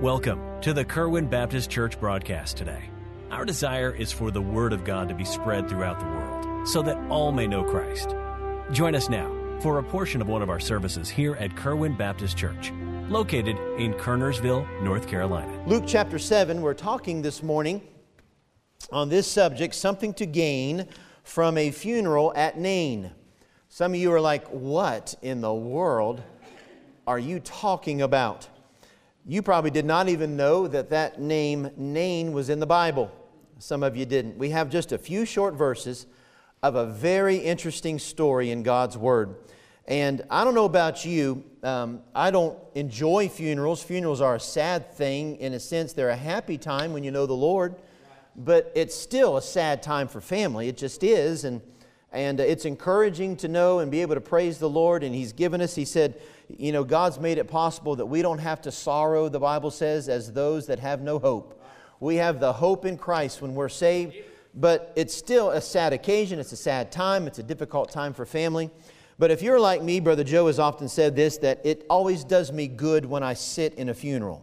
Welcome to the Kerwin Baptist Church broadcast today. Our desire is for the Word of God to be spread throughout the world so that all may know Christ. Join us now for a portion of one of our services here at Kerwin Baptist Church, located in Kernersville, North Carolina. Luke chapter 7, we're talking this morning on this subject something to gain from a funeral at Nain. Some of you are like, what in the world are you talking about? You probably did not even know that that name, Nain, was in the Bible. Some of you didn't. We have just a few short verses of a very interesting story in God's Word. And I don't know about you, um, I don't enjoy funerals. Funerals are a sad thing. In a sense, they're a happy time when you know the Lord, but it's still a sad time for family. It just is. And, and uh, it's encouraging to know and be able to praise the Lord. And He's given us, He said, you know, God's made it possible that we don't have to sorrow, the Bible says, as those that have no hope. We have the hope in Christ when we're saved, but it's still a sad occasion. It's a sad time. It's a difficult time for family. But if you're like me, Brother Joe has often said this that it always does me good when I sit in a funeral.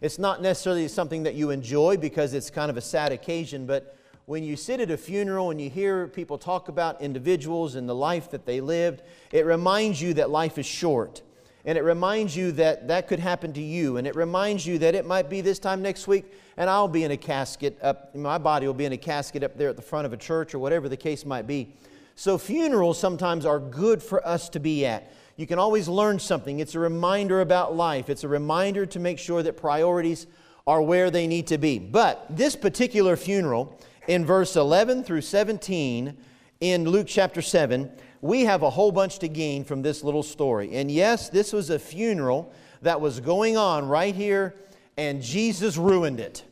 It's not necessarily something that you enjoy because it's kind of a sad occasion, but when you sit at a funeral and you hear people talk about individuals and the life that they lived, it reminds you that life is short and it reminds you that that could happen to you, and it reminds you that it might be this time next week, and I'll be in a casket up, my body will be in a casket up there at the front of a church or whatever the case might be. So, funerals sometimes are good for us to be at. You can always learn something. It's a reminder about life, it's a reminder to make sure that priorities are where they need to be. But this particular funeral, in verse 11 through 17 in Luke chapter 7, we have a whole bunch to gain from this little story. And yes, this was a funeral that was going on right here, and Jesus ruined it.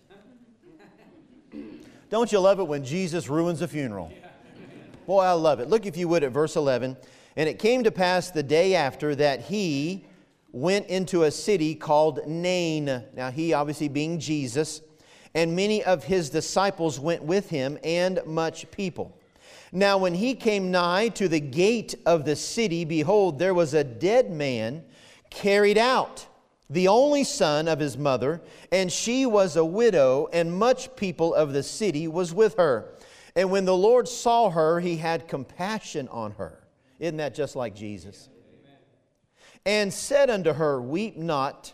Don't you love it when Jesus ruins a funeral? Boy, I love it. Look, if you would, at verse 11. And it came to pass the day after that he went into a city called Nain. Now, he obviously being Jesus, and many of his disciples went with him, and much people. Now, when he came nigh to the gate of the city, behold, there was a dead man carried out, the only son of his mother, and she was a widow, and much people of the city was with her. And when the Lord saw her, he had compassion on her. Isn't that just like Jesus? And said unto her, Weep not.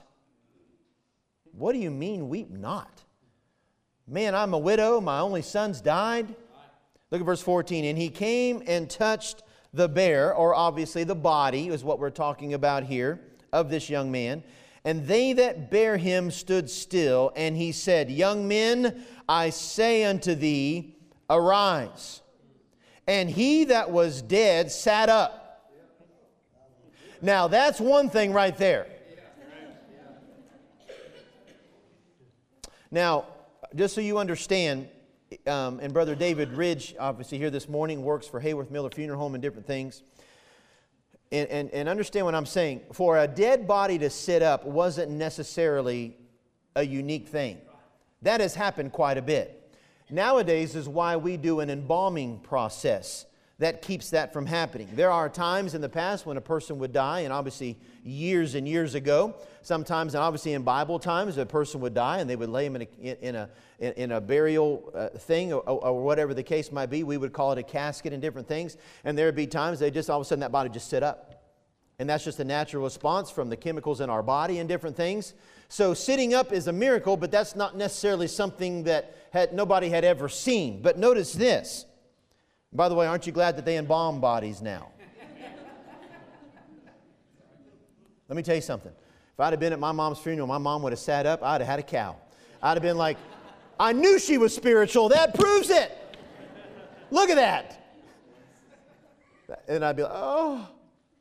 What do you mean, weep not? Man, I'm a widow, my only son's died. Look at verse 14. And he came and touched the bear, or obviously the body, is what we're talking about here, of this young man. And they that bear him stood still, and he said, Young men, I say unto thee, arise. And he that was dead sat up. Now, that's one thing right there. Now, just so you understand, um, and Brother David Ridge, obviously here this morning, works for Hayworth Miller Funeral Home and different things. And, and, and understand what I'm saying. For a dead body to sit up wasn't necessarily a unique thing. That has happened quite a bit. Nowadays is why we do an embalming process that keeps that from happening. There are times in the past when a person would die, and obviously years and years ago, sometimes, and obviously in Bible times, a person would die and they would lay him in a, in a, in a burial uh, thing or, or, whatever the case might be. We would call it a casket and different things. And there would be times they just all of a sudden that body just sit up. And that's just a natural response from the chemicals in our body and different things. So sitting up is a miracle, but that's not necessarily something that had, nobody had ever seen. But notice this by the way, aren't you glad that they embalm bodies now? Let me tell you something. If I'd have been at my mom's funeral, my mom would have sat up, I'd have had a cow. I'd have been like, I knew she was spiritual. That proves it. Look at that. And I'd be like, oh,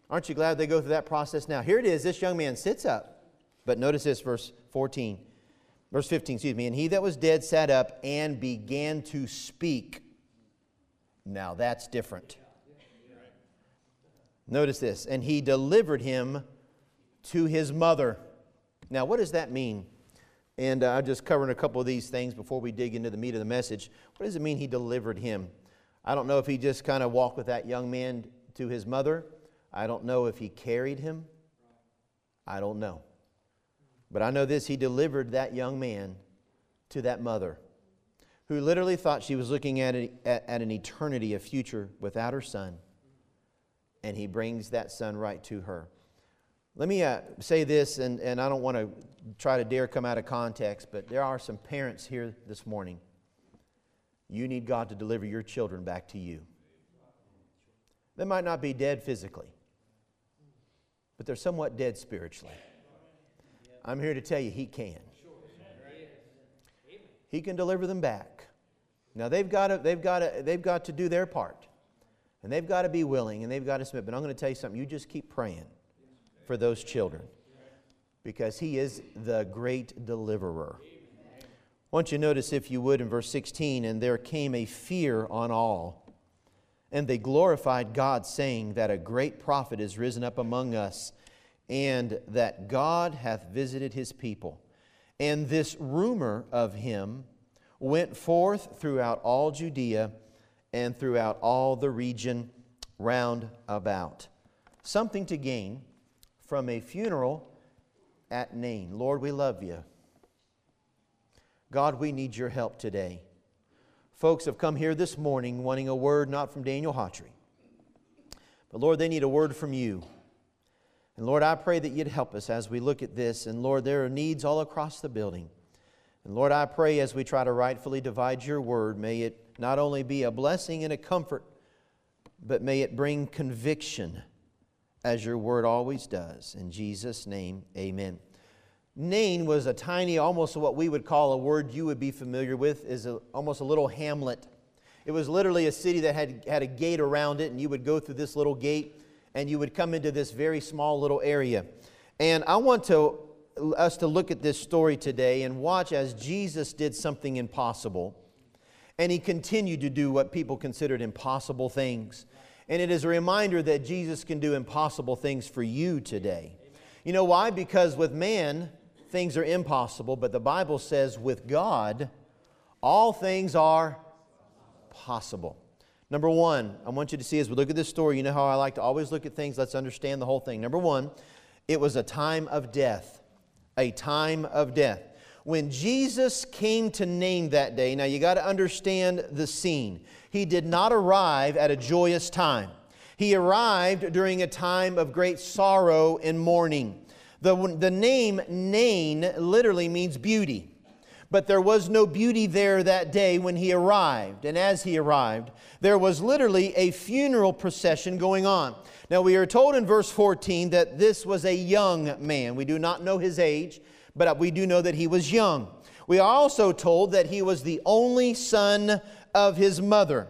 aren't you glad they go through that process now? Here it is. This young man sits up. But notice this, verse 14. Verse 15, excuse me. And he that was dead sat up and began to speak. Now that's different. Notice this. And he delivered him to his mother. Now, what does that mean? And uh, I'm just covering a couple of these things before we dig into the meat of the message. What does it mean he delivered him? I don't know if he just kind of walked with that young man to his mother. I don't know if he carried him. I don't know. But I know this he delivered that young man to that mother who literally thought she was looking at, a, at, an eternity, a future without her son. And he brings that son right to her. Let me uh, say this, and, and I don't want to try to dare come out of context, but there are some parents here this morning. You need God to deliver your children back to you. They might not be dead physically, but they're somewhat dead spiritually. I'm here to tell you, He can. He can deliver them back. Now they've got to, they've got to, they've got to do their part. And they've got to be willing and they've got to submit. But I'm going to tell you something. You just keep praying for those children because He is the great deliverer. I want you to notice, if you would, in verse 16, and there came a fear on all. And they glorified God, saying that a great prophet is risen up among us, and that God hath visited his people. And this rumor of him went forth throughout all Judea and throughout all the region round about. Something to gain from a funeral at Nain. Lord, we love you. God, we need your help today. Folks have come here this morning wanting a word not from Daniel Hawtrey, but Lord, they need a word from you. And Lord, I pray that you'd help us as we look at this. And Lord, there are needs all across the building. And Lord, I pray as we try to rightfully divide your word, may it not only be a blessing and a comfort, but may it bring conviction as your word always does. In Jesus' name, amen. Nain was a tiny, almost what we would call a word you would be familiar with, is a, almost a little hamlet. It was literally a city that had, had a gate around it, and you would go through this little gate and you would come into this very small little area. And I want to, us to look at this story today and watch as Jesus did something impossible. And he continued to do what people considered impossible things. And it is a reminder that Jesus can do impossible things for you today. You know why? Because with man, things are impossible, but the Bible says with God, all things are possible. Number one, I want you to see as we look at this story, you know how I like to always look at things, let's understand the whole thing. Number one, it was a time of death. A time of death. When Jesus came to Nain that day, now you got to understand the scene. He did not arrive at a joyous time. He arrived during a time of great sorrow and mourning. The, the name Nain literally means beauty. But there was no beauty there that day when he arrived. And as he arrived, there was literally a funeral procession going on. Now, we are told in verse 14 that this was a young man. We do not know his age, but we do know that he was young. We are also told that he was the only son of his mother.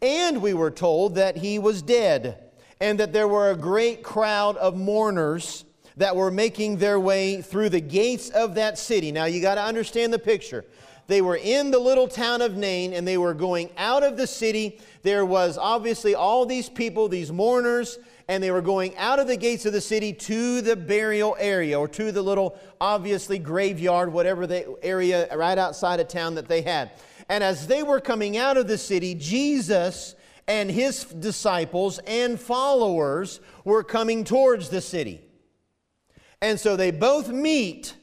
And we were told that he was dead, and that there were a great crowd of mourners that were making their way through the gates of that city. Now, you got to understand the picture. They were in the little town of Nain and they were going out of the city. There was obviously all these people, these mourners, and they were going out of the gates of the city to the burial area or to the little, obviously, graveyard, whatever the area right outside of town that they had. And as they were coming out of the city, Jesus and his disciples and followers were coming towards the city. And so they both meet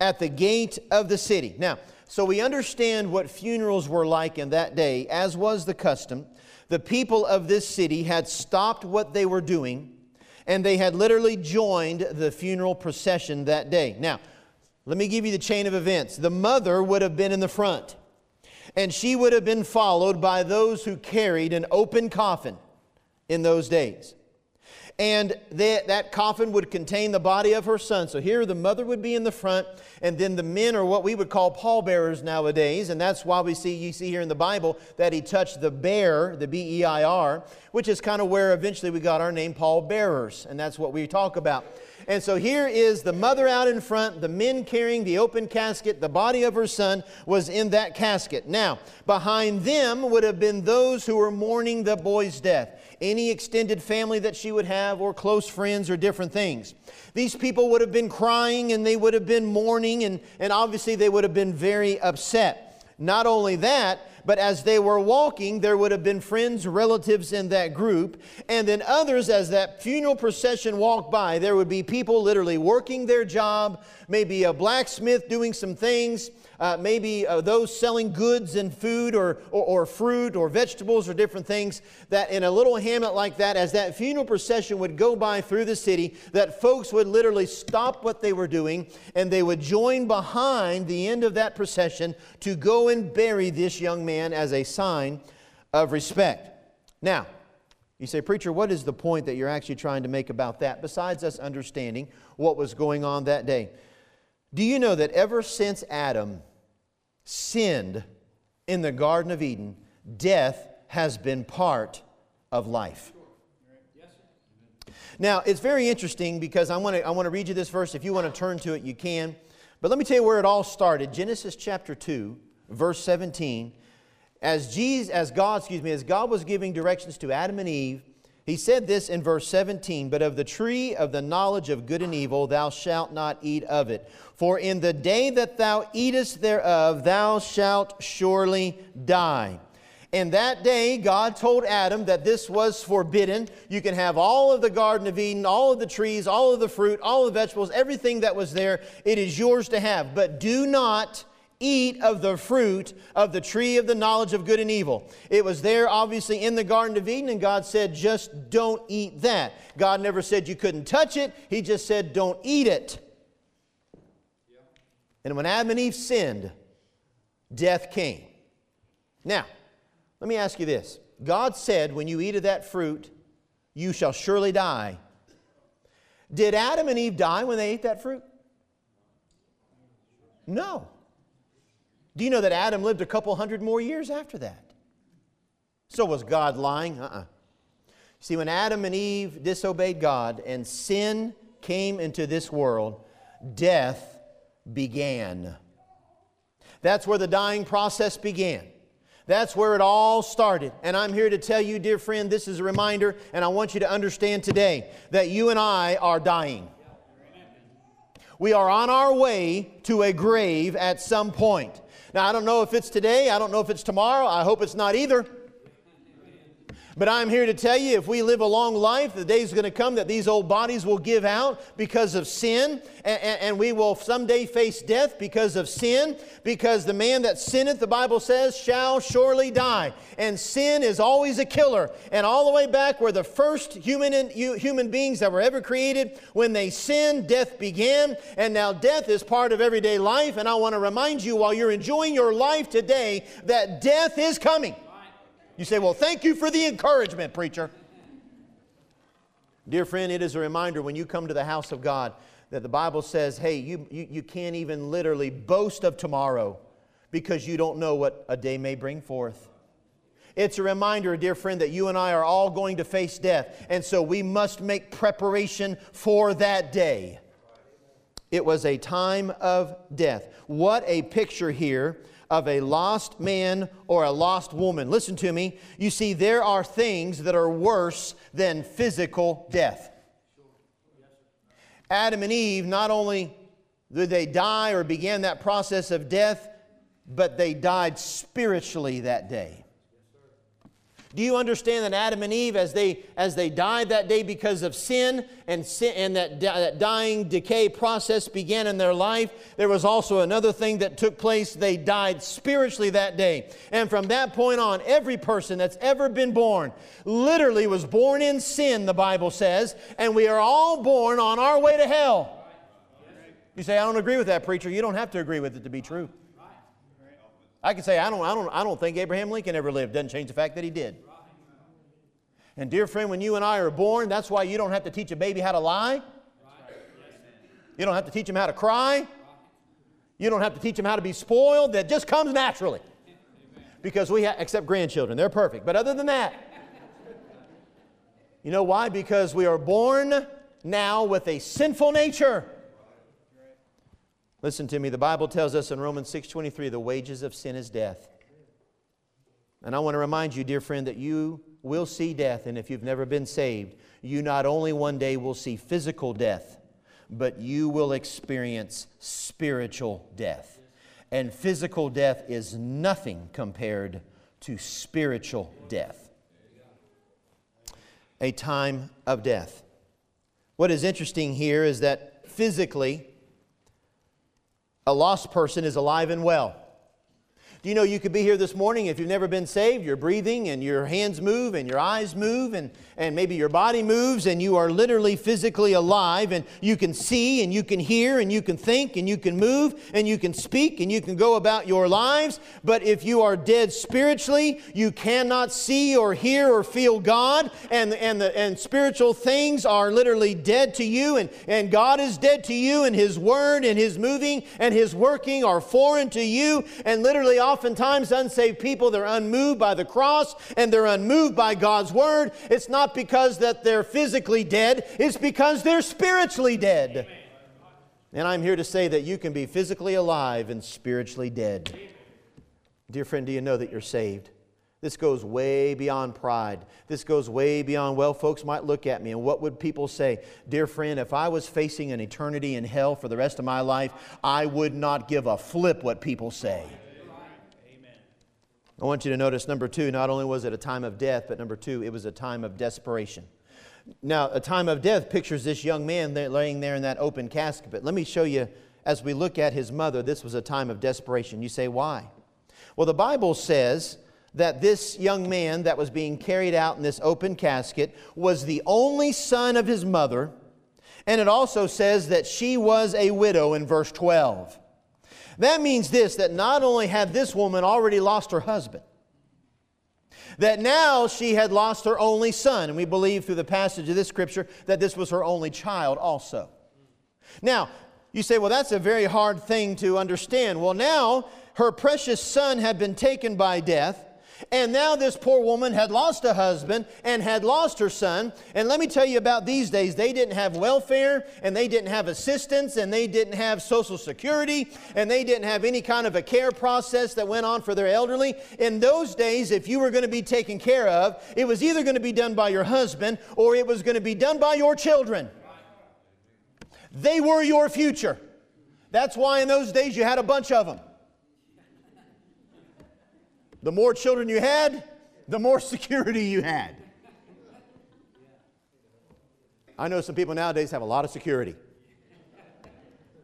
at the gate of the city. Now, so we understand what funerals were like in that day, as was the custom. The people of this city had stopped what they were doing and they had literally joined the funeral procession that day. Now, let me give you the chain of events. The mother would have been in the front, and she would have been followed by those who carried an open coffin in those days and that, that coffin would contain the body of her son. So here the mother would be in the front, and then the men are what we would call pallbearers nowadays, and that's why we see you see here in the Bible that he touched the bear, the B E I R, which is kind of where eventually we got our name pallbearers, and that's what we talk about. And so here is the mother out in front, the men carrying the open casket. The body of her son was in that casket. Now, behind them would have been those who were mourning the boy's death any extended family that she would have, or close friends, or different things. These people would have been crying and they would have been mourning, and, and obviously they would have been very upset. Not only that, but as they were walking, there would have been friends, relatives in that group, and then others, as that funeral procession walked by, there would be people literally working their job, maybe a blacksmith doing some things, uh, maybe uh, those selling goods and food or, or, or, fruit or vegetables or different things, that in a little hamlet like that, as that funeral procession would go by through the city, that folks would literally stop what they were doing and they would join behind the end of that procession to go and bury this young man as a sign of respect. Now, you say, Preacher, what is the point that you're actually trying to make about that, besides us understanding what was going on that day? Do you know that ever since Adam sinned in the Garden of Eden, death has been part of life. Now, it's very interesting because I want to I want to read you this verse. If you want to turn to it, you can. But let me tell you where it all started. Genesis chapter 2, verse 17. As Jesus, as God, excuse me, as God was giving directions to Adam and Eve, he said this in verse 17, But of the tree of the knowledge of good and evil thou shalt not eat of it. For in the day that thou eatest thereof, thou shalt surely die. And that day, God told Adam that this was forbidden. You can have all of the Garden of Eden, all of the trees, all of the fruit, all the vegetables, everything that was there. It is yours to have. But do not eat of the fruit of the tree of the knowledge of good and evil. It was there, obviously, in the Garden of Eden, and God said, just don't eat that. God never said you couldn't touch it, He just said, don't eat it. And when Adam and Eve sinned, death came. Now, let me ask you this God said, when you eat of that fruit, you shall surely die. Did Adam and Eve die when they ate that fruit? No. Do you know that Adam lived a couple hundred more years after that? So was God lying? Uh uh-uh. uh See, when Adam and Eve disobeyed God and sin came into this world, death began. That's where the dying process began. That's where it all started. And I'm here to tell you, dear friend, this is a reminder, and I want you to understand today that you and I are dying. We are on our way to a grave at some point. Now, I don't know if it's today, I don't know if it's tomorrow, I hope it's not either. But I'm here to tell you if we live a long life, the day is going to come that these old bodies will give out because of sin, and, and, we will someday face death because of sin, because the man that sinneth, the Bible says, shall surely die. And sin is always a killer. And all the way back where the first human, human beings that were ever created, when they sinned, death began. And now death is part of everyday life. And I want to remind you while you're enjoying your life today that death is coming. You say, Well, thank you for the encouragement, preacher. Dear friend, it is a reminder when you come to the house of God that the Bible says, hey, you, you, you can't even literally boast of tomorrow because you don't know what a day may bring forth. It's a reminder, dear friend, that you and I are all going to face death, and so we must make preparation for that day. It was a time of death. What a picture here of a lost man or a lost woman. Listen to me. You see, there are things that are worse than physical death. Adam and Eve, not only did they die or began that process of death, but they died spiritually that day. Do you understand that Adam and Eve, as they, as they died that day because of sin and, sin, and that, that dying decay process began in their life, there was also another thing that took place. They died spiritually that day. And from that point on, every person that's ever been born literally was born in sin, the Bible says, and we are all born on our way to hell. You say, I don't agree with that, preacher. You don't have to agree with it to be true. I can say, I don't, I, don't, I don't think Abraham Lincoln ever lived. Doesn't change the fact that he did. And, dear friend, when you and I are born, that's why you don't have to teach a baby how to lie. You don't have to teach him how to cry. You don't have to teach him how to be spoiled. That just comes naturally. Because we have, except grandchildren, they're perfect. But other than that, you know why? Because we are born now with a sinful nature. Listen to me. The Bible tells us in Romans 6:23 the wages of sin is death. And I want to remind you, dear friend, that you will see death. And if you've never been saved, you not only one day will see physical death, but you will experience spiritual death. And physical death is nothing compared to spiritual death. A time of death. What is interesting here is that physically, a lost person is alive and well. Do you know you could be here this morning if you've never been saved? You're breathing and your hands move and your eyes move and, and maybe your body moves and you are literally physically alive and you can see and you can hear and you can think and you can move and you can speak and you can go about your lives. But if you are dead spiritually, you cannot see or hear or feel God and, and, the, and spiritual things are literally dead to you and, and God is dead to you and His Word and His moving and His working are foreign to you and literally oftentimes unsaved people, they're unmoved by the cross and they're unmoved by God's word. It's not because that they're physically dead, it's because they're spiritually dead. And I'm here to say that you can be physically alive and spiritually dead. Dear friend, do you know that you're saved? This goes way beyond pride. This goes way beyond, well, folks might look at me and what would people say? Dear friend, if I was facing an eternity in hell for the rest of my life, I would not give a flip what people say. I want you to notice number two, not only was it a time of death, but number two, it was a time of desperation. Now, a time of death pictures this young man laying there in that open casket. But let me show you, as we look at his mother, this was a time of desperation. You say, why? Well, the Bible says that this young man that was being carried out in this open casket was the only son of his mother. And it also says that she was a widow in verse 12. That means this that not only had this woman already lost her husband, that now she had lost her only son. And we believe through the passage of this scripture that this was her only child also. Now, you say, well, that's a very hard thing to understand. Well, now her precious son had been taken by death. And now this poor woman had lost a husband and had lost her son. And let me tell you about these days. They didn't have welfare and they didn't have assistance and they didn't have social security and they didn't have any kind of a care process that went on for their elderly. In those days, if you were going to be taken care of, it was either going to be done by your husband or it was going to be done by your children. They were your future. That's why in those days you had a bunch of them. The more children you had, the more security you had. I know some people nowadays have a lot of security.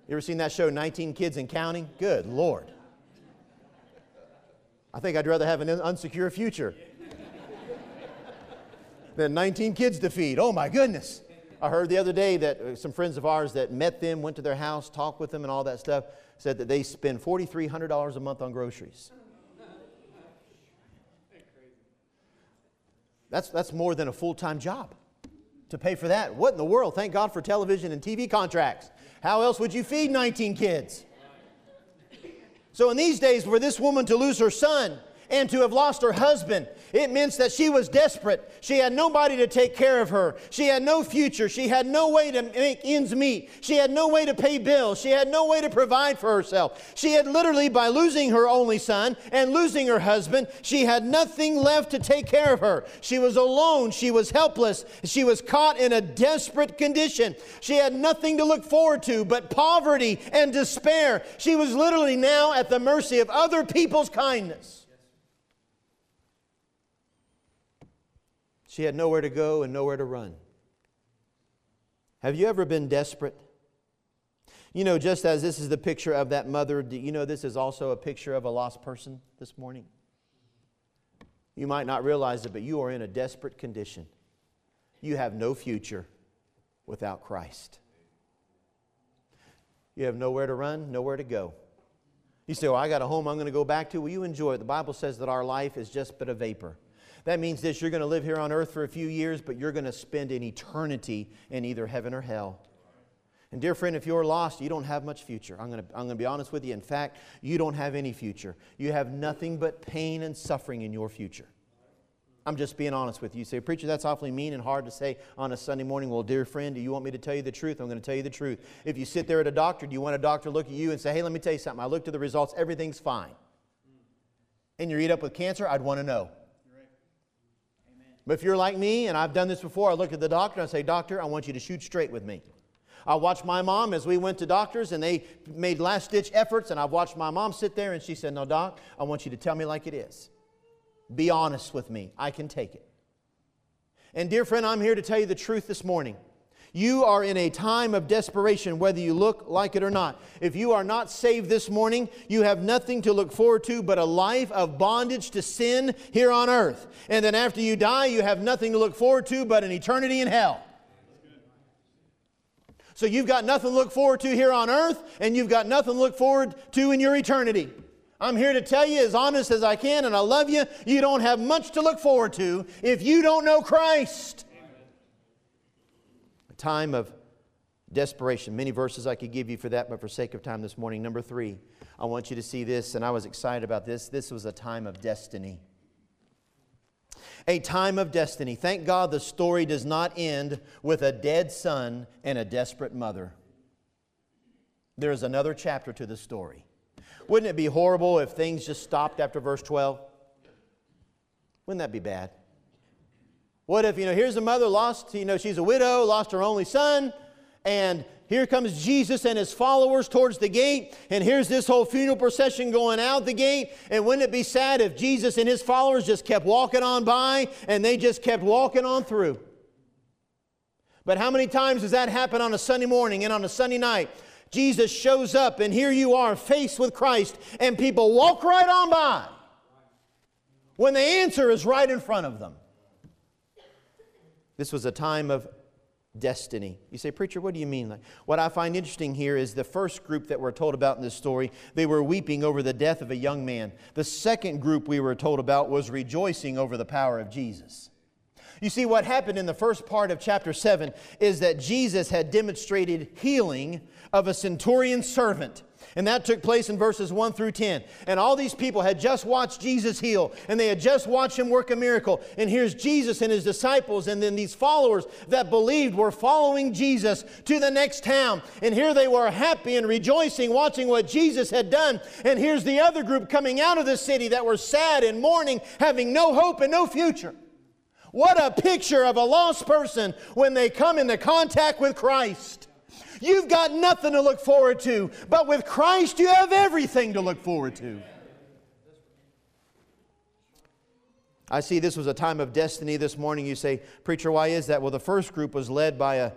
You ever seen that show, 19 Kids and Counting? Good Lord. I think I'd rather have an unsecure future than 19 kids to feed. Oh my goodness. I heard the other day that uh, some friends of ours that met them, went to their house, talked with them, and all that stuff, said that they spend $4,300 a month on groceries. That's, that's more than a full time job to pay for that. What in the world? Thank God for television and TV contracts. How else would you feed 19 kids? So, in these days, for this woman to lose her son and to have lost her husband it meant that she was desperate. She had nobody to take care of her. She had no future. She had no way to make ends meet. She had no way to pay bills. She had no way to provide for herself. She had literally, by losing her only son and losing her husband, she had nothing left to take care of her. She was alone. She was helpless. She was caught in a desperate condition. She had nothing to look forward to but poverty and despair. She was literally now at the mercy of other people's kindness. She had nowhere to go and nowhere to run. Have you ever been desperate? You know, just as this is the picture of that mother, do you know this is also a picture of a lost person this morning? You might not realize it, but you are in a desperate condition. You have no future without Christ. You have nowhere to run, nowhere to go. You say, Well, I got a home I'm going to go back to. Well, you enjoy it. The Bible says that our life is just but a vapor. That means this you're going to live here on earth for a few years, but you're going to spend an eternity in either heaven or hell. And, dear friend, if you're lost, you don't have much future. I'm going, to, I'm to be honest with you. In fact, you don't have any future. You have nothing but pain and suffering in your future. I'm just being honest with you. You say, Preacher, that's awfully mean and hard to say on a Sunday morning. Well, dear friend, do you want me to tell you the truth? I'm going to tell you the truth. If you sit there at a doctor, do you want a doctor to look at you and say, Hey, let me tell you something. I looked at the results, everything's fine. And you're eat up with cancer? I'd want to know. But if you're like me, and I've done this before, I look at the doctor and I say, Doctor, I want you to shoot straight with me. I watched my mom as we went to doctors and they made last ditch efforts, and I've watched my mom sit there and she said, No, Doc, I want you to tell me like it is. Be honest with me. I can take it. And, dear friend, I'm here to tell you the truth this morning. You are in a time of desperation, whether you look like it or not. If you are not saved this morning, you have nothing to look forward to but a life of bondage to sin here on earth. And then after you die, you have nothing to look forward to but an eternity in hell. So you've got nothing to look forward to here on earth, and you've got nothing to look forward to in your eternity. I'm here to tell you, as honest as I can, and I love you, you don't have much to look forward to if you don't know Christ time of desperation. Many verses I could give you for that, but for sake of time this morning, number three, I want you to see this, and I was excited about this. This was a time of destiny. A time of destiny. Thank God the story does not end with a dead son and a desperate mother. There is another chapter to the story. Wouldn't it be horrible if things just stopped after verse 12? Wouldn't that be bad? What if, you know, here's a mother lost, you know, she's a widow, lost her only son, and here comes Jesus and his followers towards the gate, and here's this whole funeral procession going out the gate. And wouldn't it be sad if Jesus and his followers just kept walking on by and they just kept walking on through? But how many times does that happen on a Sunday morning and on a Sunday night? Jesus shows up, and here you are faced with Christ, and people walk right on by when the answer is right in front of them. This was a time of destiny. You say, Preacher, what do you mean? What I find interesting here is the first group that we're told about in this story, they were weeping over the death of a young man. The second group we were told about was rejoicing over the power of Jesus. You see, what happened in the first part of chapter 7 is that Jesus had demonstrated healing of a centurion servant. And that took place in verses 1 through 10. And all these people had just watched Jesus heal, and they had just watched him work a miracle. And here's Jesus and his disciples, and then these followers that believed were following Jesus to the next town. And here they were happy and rejoicing, watching what Jesus had done. And here's the other group coming out of the city that were sad and mourning, having no hope and no future. What a picture of a lost person when they come into contact with Christ. You've got nothing to look forward to, but with Christ, you have everything to look forward to. I see this was a time of destiny this morning. You say, Preacher, why is that? Well, the first group was led by a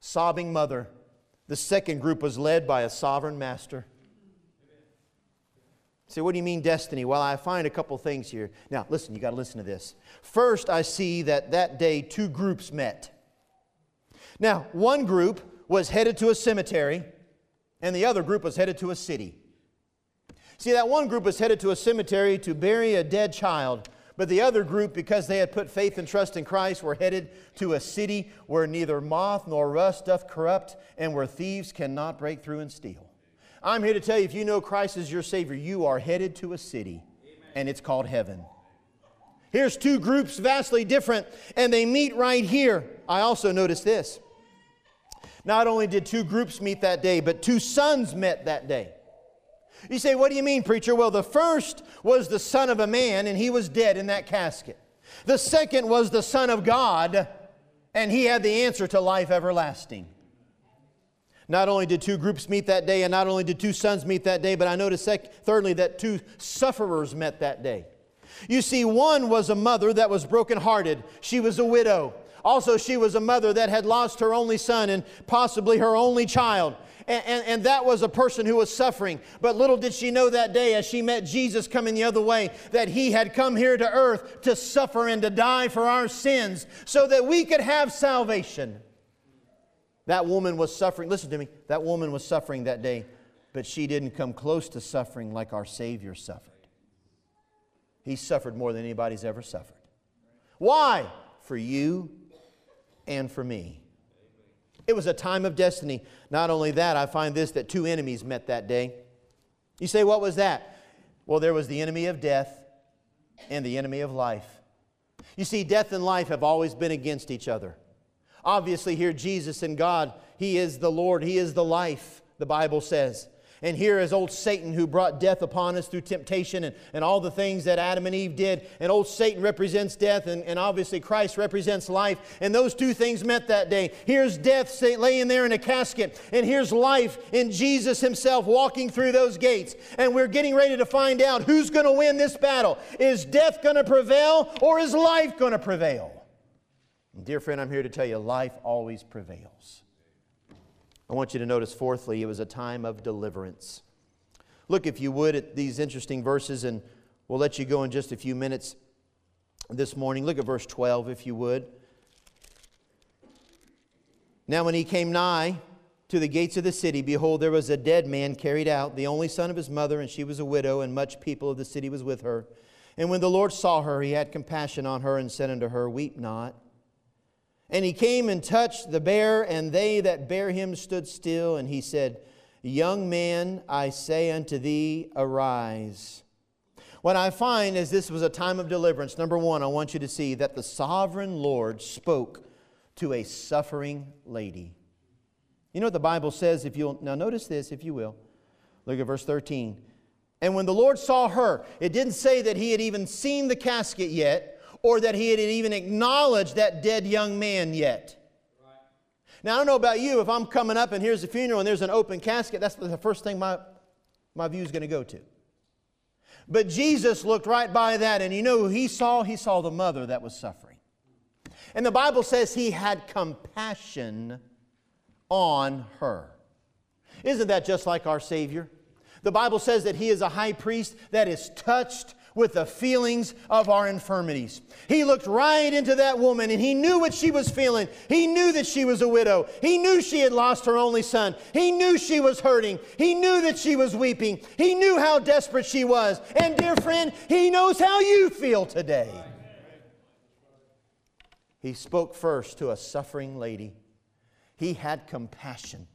sobbing mother, the second group was led by a sovereign master. Say, what do you mean destiny? Well, I find a couple things here. Now, listen, you got to listen to this. First, I see that that day two groups met. Now, one group was headed to a cemetery, and the other group was headed to a city. See, that one group was headed to a cemetery to bury a dead child, but the other group, because they had put faith and trust in Christ, were headed to a city where neither moth nor rust doth corrupt, and where thieves cannot break through and steal. I'm here to tell you if you know Christ is your Savior, you are headed to a city, and it's called heaven. Here's two groups vastly different, and they meet right here. I also noticed this. Not only did two groups meet that day, but two sons met that day. You say, What do you mean, preacher? Well, the first was the son of a man, and he was dead in that casket. The second was the son of God, and he had the answer to life everlasting. Not only did two groups meet that day, and not only did two sons meet that day, but I noticed, sec- thirdly, that two sufferers met that day. You see, one was a mother that was brokenhearted, she was a widow. Also, she was a mother that had lost her only son and possibly her only child. And, and, and, that was a person who was suffering. But little did she know that day as she met Jesus coming the other way that he had come here to earth to suffer and to die for our sins so that we could have salvation. That woman was suffering. Listen to me. That woman was suffering that day, but she didn't come close to suffering like our Savior suffered. He suffered more than anybody's ever suffered. Why? For you and for me. It was a time of destiny. Not only that, I find this that two enemies met that day. You say, what was that? Well, there was the enemy of death and the enemy of life. You see, death and life have always been against each other. Obviously, here, Jesus and God, He is the Lord, He is the life, the Bible says. And here is old Satan who brought death upon us through temptation and, and all the things that Adam and Eve did. And old Satan represents death, and, and obviously Christ represents life. And those two things met that day. Here's death laying there in a casket, and here's life in Jesus Himself walking through those gates. And we're getting ready to find out who's going to win this battle. Is death going to prevail, or is life going to prevail? And dear friend, I'm here to tell you life always prevails. I want you to notice, fourthly, it was a time of deliverance. Look, if you would, at these interesting verses, and we'll let you go in just a few minutes this morning. Look at verse 12, if you would. Now, when he came nigh to the gates of the city, behold, there was a dead man carried out, the only son of his mother, and she was a widow, and much people of the city was with her. And when the Lord saw her, he had compassion on her, and said unto her, Weep not. And he came and touched the bear, and they that bare him stood still. And he said, Young man, I say unto thee, arise. What I find is this was a time of deliverance. Number one, I want you to see that the sovereign Lord spoke to a suffering lady. You know what the Bible says if you'll now notice this, if you will. Look at verse 13. And when the Lord saw her, it didn't say that he had even seen the casket yet or that he had even acknowledged that dead young man yet. Now, I don't know about you, if I'm coming up and here's a funeral and there's an open casket, that's the first thing my, my view is going to go to. But Jesus looked right by that, and you know who he saw? He saw the mother that was suffering. And the Bible says he had compassion on her. Isn't that just like our Savior? The Bible says that he is a high priest that is touched with the feelings of our infirmities. He looked right into that woman and he knew what she was feeling. He knew that she was a widow. He knew she had lost her only son. He knew she was hurting. He knew that she was weeping. He knew how desperate she was. And, dear friend, he knows how you feel today. He spoke first to a suffering lady. He had compassion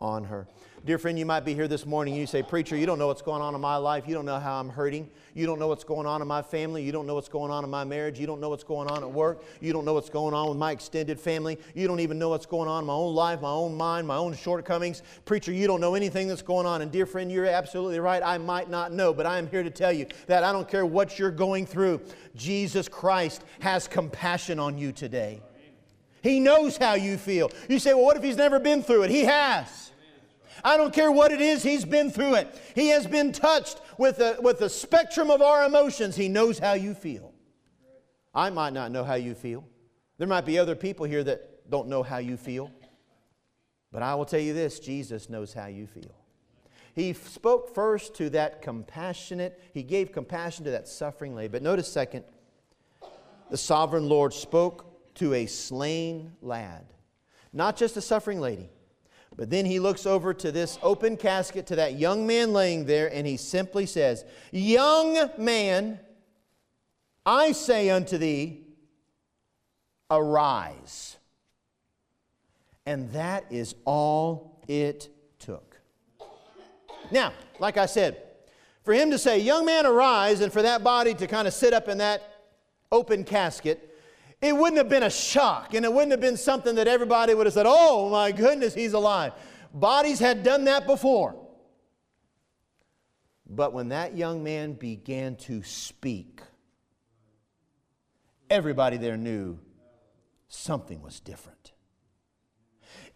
on her. Dear friend, you might be here this morning and you say, Preacher, you don't know what's going on in my life. You don't know how I'm hurting. You don't know what's going on in my family. You don't know what's going on in my marriage. You don't know what's going on at work. You don't know what's going on with my extended family. You don't even know what's going on in my own life, my own mind, my own shortcomings. Preacher, you don't know anything that's going on. And dear friend, you're absolutely right. I might not know, but I am here to tell you that I don't care what you're going through. Jesus Christ has compassion on you today. He knows how you feel. You say, well, what if he's never been through it? He has. I don't care what it is, He's been through it. He has been touched with the, with the spectrum of our emotions. He knows how you feel. I might not know how you feel. There might be other people here that don't know how you feel. But I will tell you this Jesus knows how you feel. He spoke first to that compassionate, he gave compassion to that suffering lady. But notice, second, the sovereign Lord spoke to a slain lad. Not just a suffering lady, but then he looks over to this open casket to that young man laying there, and he simply says, Young man, I say unto thee, arise. And that is all it took. Now, like I said, for him to say, Young man, arise, and for that body to kind of sit up in that open casket, it wouldn't have been a shock and it wouldn't have been something that everybody would have said, oh my goodness, he's alive. Bodies had done that before. But when that young man began to speak, everybody there knew something was different.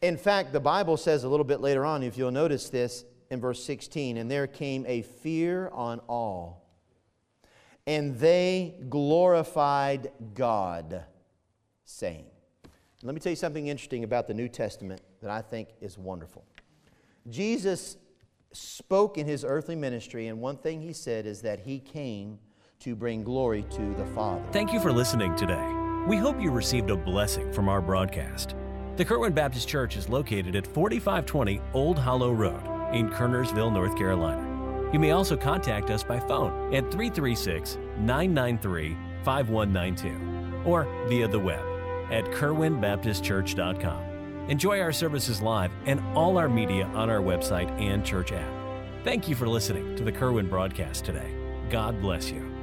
In fact, the Bible says a little bit later on, if you'll notice this in verse 16, and there came a fear on all, and they glorified God saying. Let me tell you something interesting about the New Testament that I think is wonderful. Jesus spoke in his earthly ministry, and one thing he said is that he came to bring glory to the Father. Thank you for listening today. We hope you received a blessing from our broadcast. The Kerwin Baptist Church is located at 4520 Old Hollow Road in Kernersville, North Carolina. You may also contact us by phone at 336 993 5192 or via the web at kerwinbaptistchurch.com. Enjoy our services live and all our media on our website and church app. Thank you for listening to the Kerwin broadcast today. God bless you.